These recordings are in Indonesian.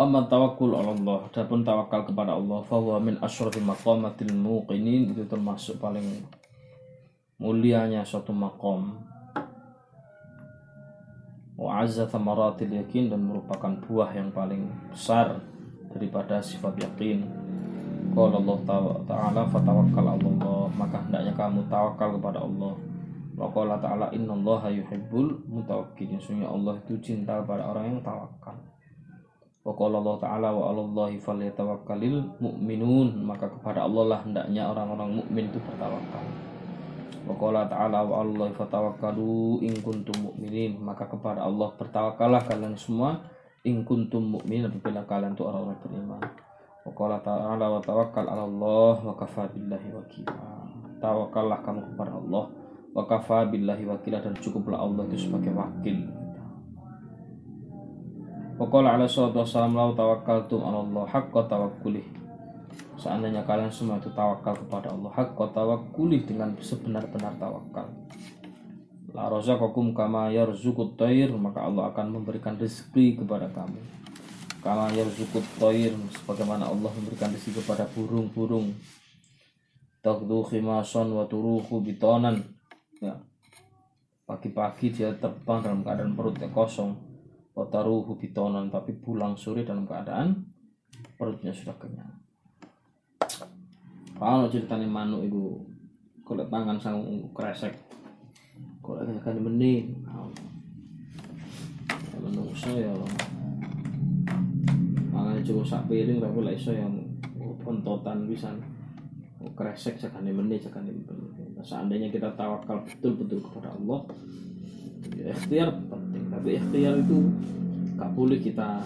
Amma tawakkul ala Allah, adapun tawakal kepada Allah, fahuwa min asyrafi maqamatil muqinin itu termasuk paling mulianya suatu maqam. Wa azza thamaratil yakin dan merupakan buah yang paling besar daripada sifat yakin. Qala Allah Ta'ala fatawakkal Allah, maka hendaknya kamu tawakal kepada Allah. Wa qala ta'ala innallaha yuhibbul mutawakkilin. Sesungguhnya Allah itu cinta pada orang yang tawakal. Wa Allah Ta'ala wa 'alallahi falyatawakkalil mu'minun. Maka kepada Allah lah hendaknya orang-orang mukmin itu bertawakal. Wa Ta'ala wa 'alallahi fatawakkalu in kuntum mu'minin. Maka kepada Allah bertawakallah kalian semua in kuntum mu'minin apabila kalian itu orang-orang beriman. Wa Ta'ala wa tawakkal Allah wa kafa billahi wakila. Tawakallah kamu kepada Allah wa kafa billahi wakila dan cukuplah Allah itu sebagai wakil. Waqala ala salatu wassalam lau tawakkaltum ala Allah haqqa tawakkulih. Seandainya kalian semua itu tawakal kepada Allah Haqqa tawakkulih dengan sebenar-benar tawakal. La razaqakum kama yarzukut tayr Maka Allah akan memberikan rezeki kepada kamu. Kama yarzukut tayr Sebagaimana Allah memberikan rezeki kepada burung-burung. Tagdu khimason wa turuhu ya. Pagi-pagi dia terbang dalam keadaan perutnya kosong Wataruhu bitonan tapi pulang sore dalam keadaan perutnya sudah kenyang. Kalau ceritanya manuk itu kalau tangan sang kresek, kalau kan meni, menungso ya mangan cukup sak piring tapi lah iso yang ontotan bisa kresek cakane meni cakane seandainya kita tawakal betul-betul kepada Allah ya, ikhtiar tapi ikhtiar itu gak boleh kita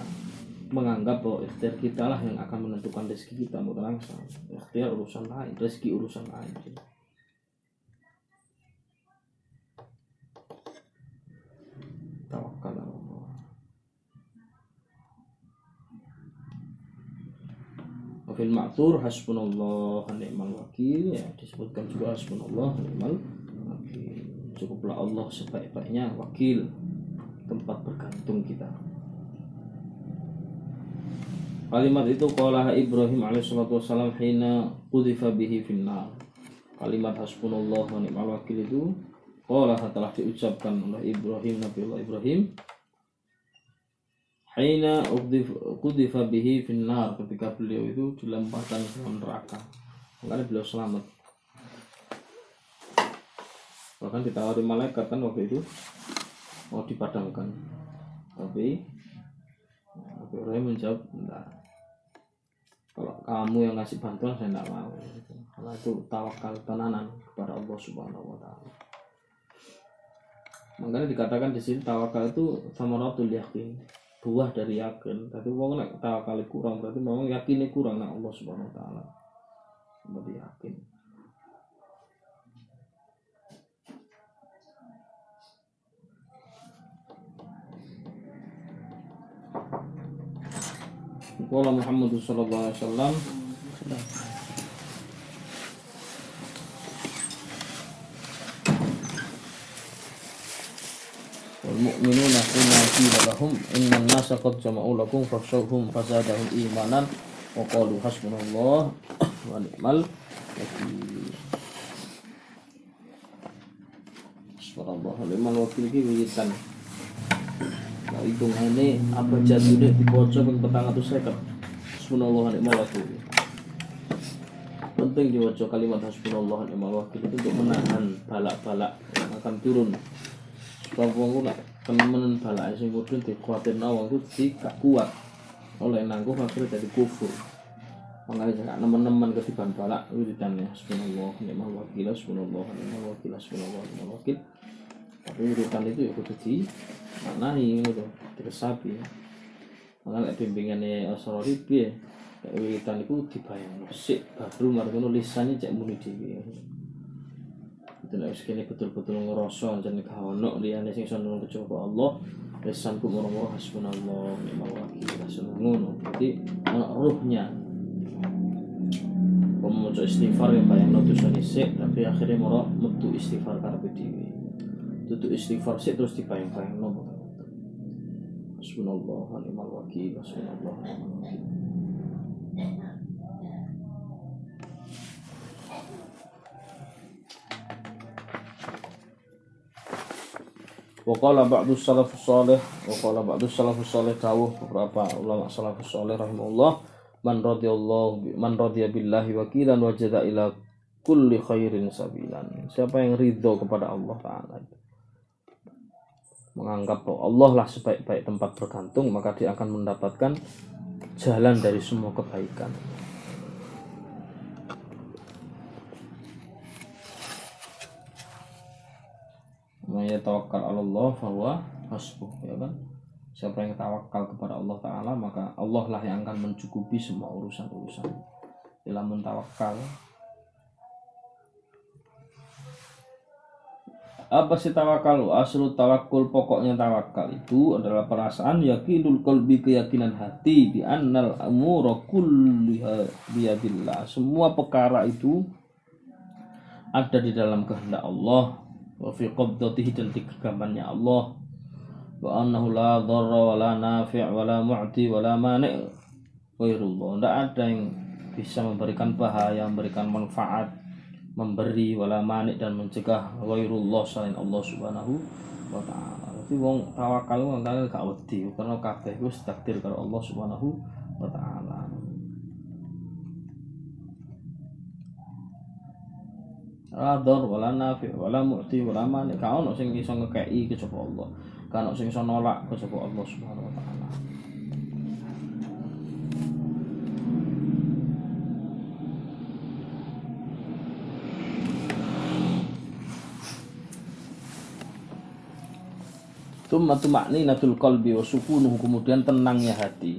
menganggap bahwa ikhtiar kita lah yang akan menentukan rezeki kita mau langsung ikhtiar urusan lain rezeki urusan lain. Tawakal Allah. Wafil ma'tur hasbunallah ni'mal wakil. Ya disebutkan juga hasbunallah ni'mal wakil. Cukuplah Allah sebaik-baiknya wakil tempat bergantung kita Kalimat itu qala Ibrahim alaihissalatu wassalam hina qudzifa bihi finnar. Kalimat hasbunallah wa ni'mal wakil itu qala telah diucapkan oleh Ibrahim Nabi Allah Ibrahim Hina qudzifa bihi finnar ketika beliau itu dilemparkan ke dalam neraka. Makanya beliau selamat. Bahkan ditawari malaikat kan waktu itu mau dipadamkan. Tapi Nabi Ibrahim menjawab, enggak. Kalau kamu yang ngasih bantuan saya tidak mau. Karena itu tawakal tenanan kepada Allah Subhanahu Wa Taala. Makanya dikatakan di sini tawakal itu sama ratul yakin. Buah dari yakin. Tapi mau nak tawakal kurang berarti memang yakinnya kurang nak Allah Subhanahu Wa Taala. Berarti yakin Qala Muhammad sallallahu alaihi wasallam. Wal mu'minuna hina qila lahum inna an-nasa qad jama'u lakum fakhshawhum fazadahum imanan wa qalu hasbunallah wa ni'mal wakil Subhanallah, ni'mal Nah, hitungannya apa jatuhnya dibaca ping petang atau seket. Hasbunallah ni'mal wakil penting diwaca kalimat hasbunallah ni'mal wakil itu untuk menahan balak-balak yang akan turun. Sebab wong nak temen balak sing mudun dikuatir nawang itu tidak kuat. Oleh nangguh akhirnya jadi kufur. Makanya jangan teman-teman ketiban balak wiridannya hasbunallah ni'mal wakil hasbunallah ni'mal wakil hasbunallah ni'mal wakil. Tapi wiridan itu ya kudu di maknai gitu diresapi makanya bimbingannya Asrori ya kayak wiridan itu dibayang. Sik baru margono lisannya cek muni dewi itu nek sekali betul-betul ngerasa jadi kawono liyane sing nulung kecoba Allah lisanku moro-moro hasbunallah ni'mal wakil langsung ngono. Jadi ana ruhnya. Pemuja istighfar yang bayang no dosa sik tapi akhirnya moro metu istighfar karepe dhewe tutup istighfar sik terus dibayang-bayang no Hasbunallah wa ni'mal wakil. Hasbunallah wa ni'mal wakil. Waqala ba'du salafus salih Waqala ba'du salafus salih Dawuh beberapa ulama salafus salih Rahimahullah Man radiyallahu Man radiya billahi wakilan Wajada ila kulli khairin sabilan Siapa yang ridho kepada Allah Ta'ala Menganggap bahwa Allah lah sebaik-baik tempat bergantung Maka dia akan mendapatkan Jalan dari semua kebaikan. Maya tawakal Allah bahwa hasbuh ya kan? Siapa yang tawakal kepada Allah Ta'ala maka Allah lah yang akan mencukupi semua urusan-urusan. Dalam mentawakal apa sih tawakal aslu tawakul pokoknya tawakal itu adalah perasaan yakinul qalbi keyakinan hati di annal amura kulliha biyadillah. Semua perkara itu ada di dalam kehendak Allah. Wa fi qabdatihi dan di genggamannya Allah. Wa annahu la dharra wa la nafi' wa la mu'ti wa la mani' tidak ada yang bisa memberikan bahaya memberikan manfaat memberi wala mani dan mencegah ghairullah selain Allah Subhanahu wa taala. Jadi wong tawakal wong gak wedi karena kabeh wis takdir karo Allah Subhanahu wa taala. Rador wala nafi wala mu'ti wala mani ka ono sing iso ngekeki kejaba Allah. Ka ono sing iso nolak kejaba Allah Subhanahu wa taala. Tumma tumakninatul qalbi wa sukunuhu kemudian tenangnya hati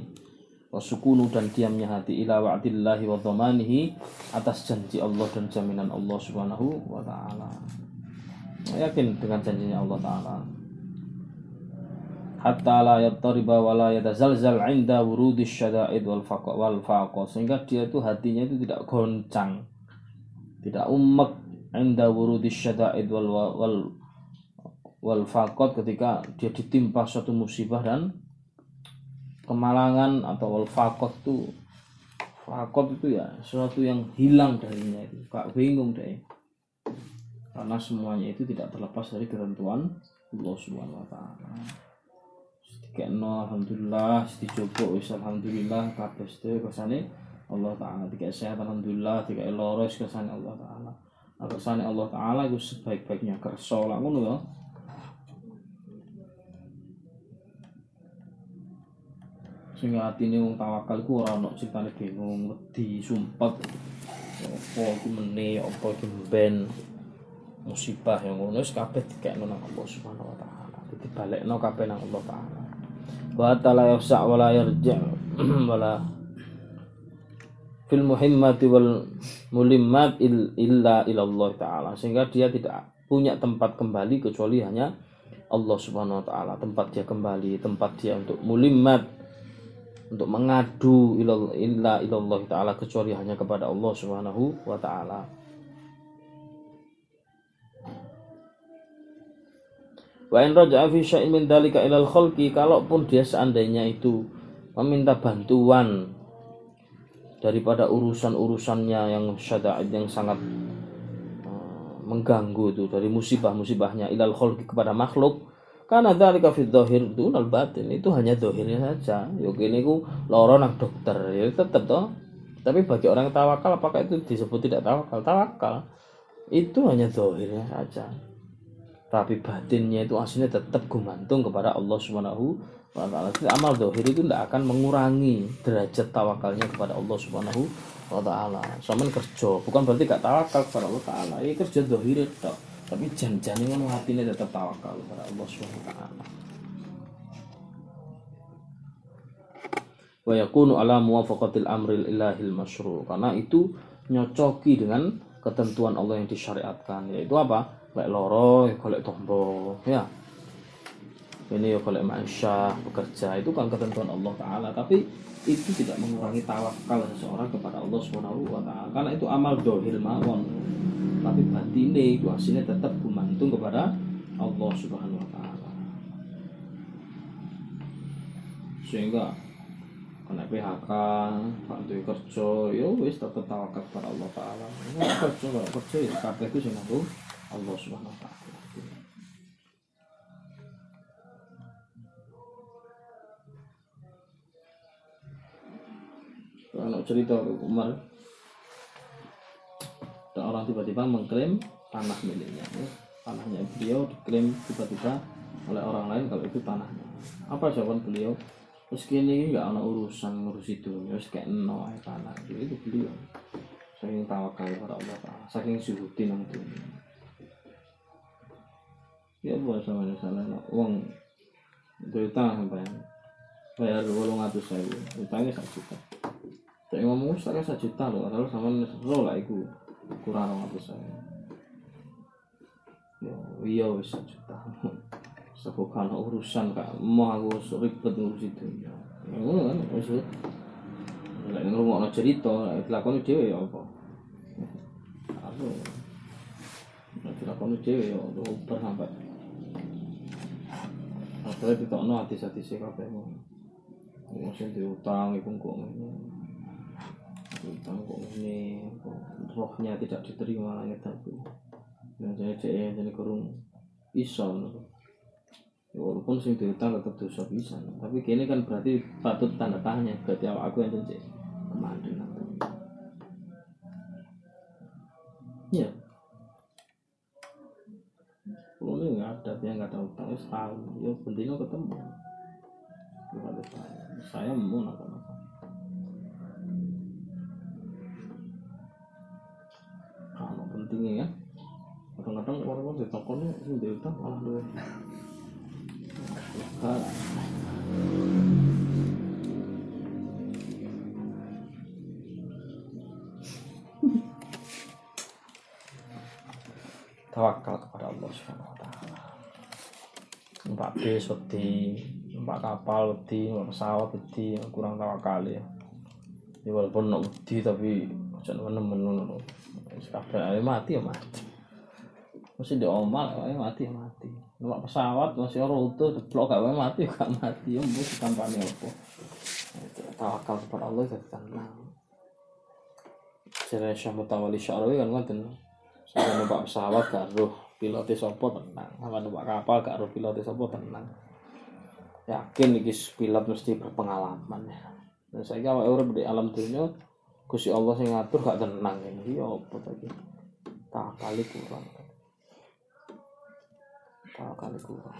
wasukunu dan diamnya hati ila wa'dillahi wa dhamanihi atas janji Allah dan jaminan Allah Subhanahu wa taala. Yakin dengan janjinya Allah taala. Hatta la yattariba wa la yatazalzal 'inda wurudis syada'id wal faqa wal faqa sehingga dia itu hatinya itu tidak goncang. Tidak umek 'inda wurudis syada'id wal wal wal faqat ketika dia ditimpa suatu musibah dan kemalangan atau wal fakot itu fakot itu ya sesuatu yang hilang darinya itu kak bingung deh karena semuanya itu tidak terlepas dari ketentuan Allah Subhanahu wa taala. no alhamdulillah dicoba wis alhamdulillah kabeh sedaya kesane Allah taala tiga sehat alhamdulillah tiga loro kesane Allah taala. Nah, kesane Allah taala itu sebaik-baiknya kersa lah ngono ya. Sehingga hati ini wong tawakal ku ora ono critane bingung wedi sumpet. Apa iku meneh apa iki ben musibah yang ngono wis kabeh dikekno nang Allah Subhanahu wa taala. Dadi balekno kabeh nang Allah taala. Wa ta'ala yafsa wa la yarji' wala fil muhimmati wal mulimmat illa ila Allah taala. Sehingga dia tidak punya tempat kembali kecuali hanya Allah Subhanahu wa taala. Tempat dia kembali tempat dia untuk mulimmat untuk mengadu illa ilallah taala kecuali hanya kepada Allah Subhanahu wa taala. Wa in raja'a fi syai'in min dalika ilal khalqi kalaupun dia seandainya itu meminta bantuan daripada urusan-urusannya yang syada'id yang sangat uh, mengganggu itu dari musibah-musibahnya ilal kepada makhluk karena dari kafir dohir itu nol batin itu hanya dohirnya saja. Yuk ini ku loro nang dokter ya tetap toh. Tapi bagi orang tawakal apakah itu disebut tidak tawakal? Tawakal itu hanya dohirnya saja. Tapi batinnya itu aslinya tetap gumantung kepada Allah Subhanahu wa taala. Amal dohir itu tidak akan mengurangi derajat tawakalnya kepada Allah Subhanahu wa taala. Sama kerja, bukan berarti gak tawakal kepada Allah taala. Ini kerja dohir itu tapi jangan ngono ini tetap tawakal kepada Allah Subhanahu wa taala. Wa yakunu ala muwafaqatil amril ilahil masyru. Karena itu nyocoki dengan ketentuan Allah yang disyariatkan yaitu apa? Lek loro ya golek tombo ya. Ini ya golek mansya bekerja itu kan ketentuan Allah taala. Tapi itu tidak mengurangi tawakal seseorang kepada Allah Subhanahu wa taala. Karena itu amal dohil mawon batine itu hasilnya tetap gumantung kepada Allah Subhanahu wa taala. sehingga kena PHK, gak kerja, ya wis tetep tawakal kepada Allah taala. Kerja kalau kerja ya kabeh ku sing Allah Subhanahu wa taala. Kalau cerita Umar ada tiba-tiba mengklaim tanah miliknya ya. tanahnya beliau diklaim tiba-tiba oleh orang lain kalau itu tanahnya. Apa jawaban beliau? Terus kini nggak ada urusan ngurus itu ya kayak no tanah. Itu beliau saking tawakal pada Allah Taala saking syuhutin nang dunia. Ya buat sama salah uang itu utang sampai bayar dua ratus saya utangnya satu juta. Saya ngomong saya satu juta loh kalau sama nol lah itu kurang ratus saya. Ya iya wis juta. Sebukan urusan kak? Mau aku ribet ngurus itu ya. Ngono kan wis. Lek ngrungokno cerita lek lakoni dhewe ya apa? Aku nek lakoni dhewe ya uber sampai. Akhirnya ditokno hati-hati sih kabeh ngono. Wong sing diutang iku kok ngene. Utang kok ngene, rohnya tidak diterima langit aku. Yang jadi cek jadi kurung iso Ya, walaupun sing diutang tetap dosa bisa tapi kini kan berarti patut tanda tanya berarti awak aku yang jadi kemandin ya kalau ini nggak ada dia nggak utang ya tahu ya pentingnya ketemu. Saya saya mau apa pentingnya ya kadang-kadang orang-orang di toko ini ini diutang malah dua tawakal kepada Allah Subhanahu wa taala. Numpak bis wedi, numpak kapal wedi, numpak pesawat wedi, kurang tawakal ya. Ya walaupun nak wedi tapi jangan nemen-nemen ngono. Wis kabeh mati ya mati. Mesti diomal ae mati ya mati. Numpak pesawat masih ora utuh jeblok gak mati ya gak mati ya mbok kampanye apa. Tawakal kepada Allah jadi tenang. Jadi Syekh Mutawali Syarawi kan ngoten. Sampai numpak pesawat gak roh pilotnya sopo tenang. Sampai numpak kapal gak roh pilotnya sopo tenang. Yakin iki pilot mesti berpengalaman ya. Dan saya kira urip di alam dunia Gusti Allah sing ngatur gak tenang ini. Ya apa tadi? Tak kali kurang. Tak kali kurang.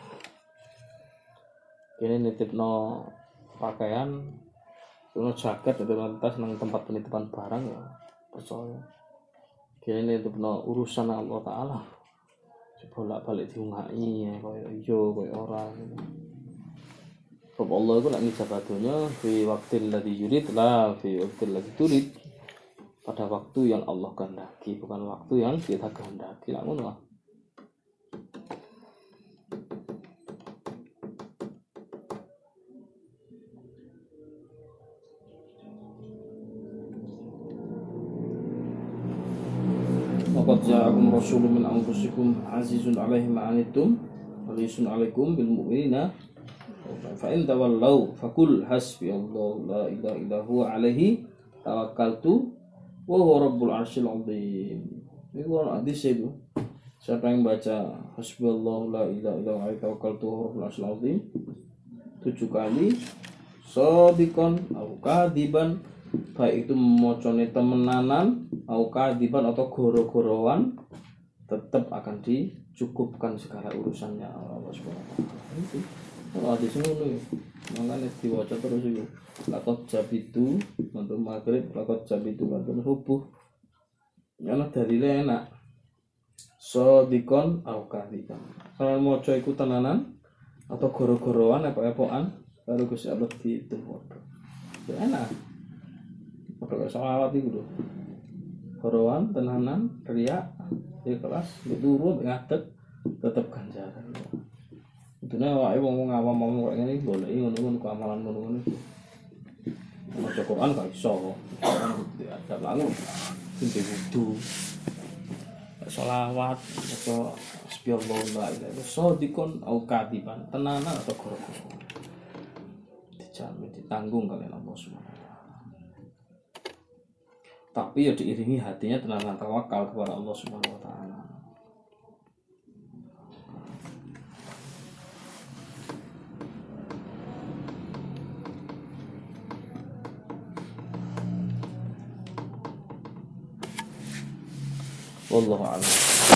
Ini nitipno pakaian, itu jaket atau lantas nang tempat penitipan barang ya percaya untuk no urusan Allah Taala bolak balik diungai ya kaya iyo kaya orang Sebab Allah itu nak ngijabatunya fi waktu lagi yurid lah fi waktu lagi turid pada waktu yang Allah kehendaki bukan waktu yang kita kehendaki lah ngono lah. Laqad ja'akum rasulun min anfusikum azizun 'alaihi ma anittum harisun 'alaikum bil mu'minina fa in tawallaw fakul hasbiyallahu la ilaha illa huwa 'alaihi tawakkaltu wa huwa rabbul 'arsyil 'azim. Ini Quran hadis itu. Siapa yang baca hasbiyallahu la ilaha illa huwa tawakkaltu wa rabbul 'arsyil 'azim tujuh kali sodikon au kadiban baik itu mocone temenanan au kadiban atau goro-gorowan tetap akan dicukupkan segala urusannya Allah Subhanahu wa taala. Itu. Kalau hadis ngono ya. Makanya diwaca terus itu. Lakot jabitu untuk maghrib, lakot jabitu untuk subuh. Karena dalilnya enak. Sodikon au. Kalau mau iku tenanan atau goro-goroan apa-apaan baru Gusti Allah dihitung Ya enak. Pakai sholawat itu loh. Goroan, tenanan, riak, ikhlas, dituru, ngadeg, tetap ganjaran. Nih wah ngomong ngawam ngomong kayak gini, boleh ngono ngono keamalan ngono ngono. Mau Quran gak iso, diadab lalu, tinggi wudu, sholawat, atau Subhanallah la ilaha illallah sodikon au kadiban tenanan atau goro-goro dijamin ditanggung kalian Allah taala. Tapi ya diiringi hatinya dengan tawakal kepada Allah Subhanahu wa taala. Wallahu a'lam.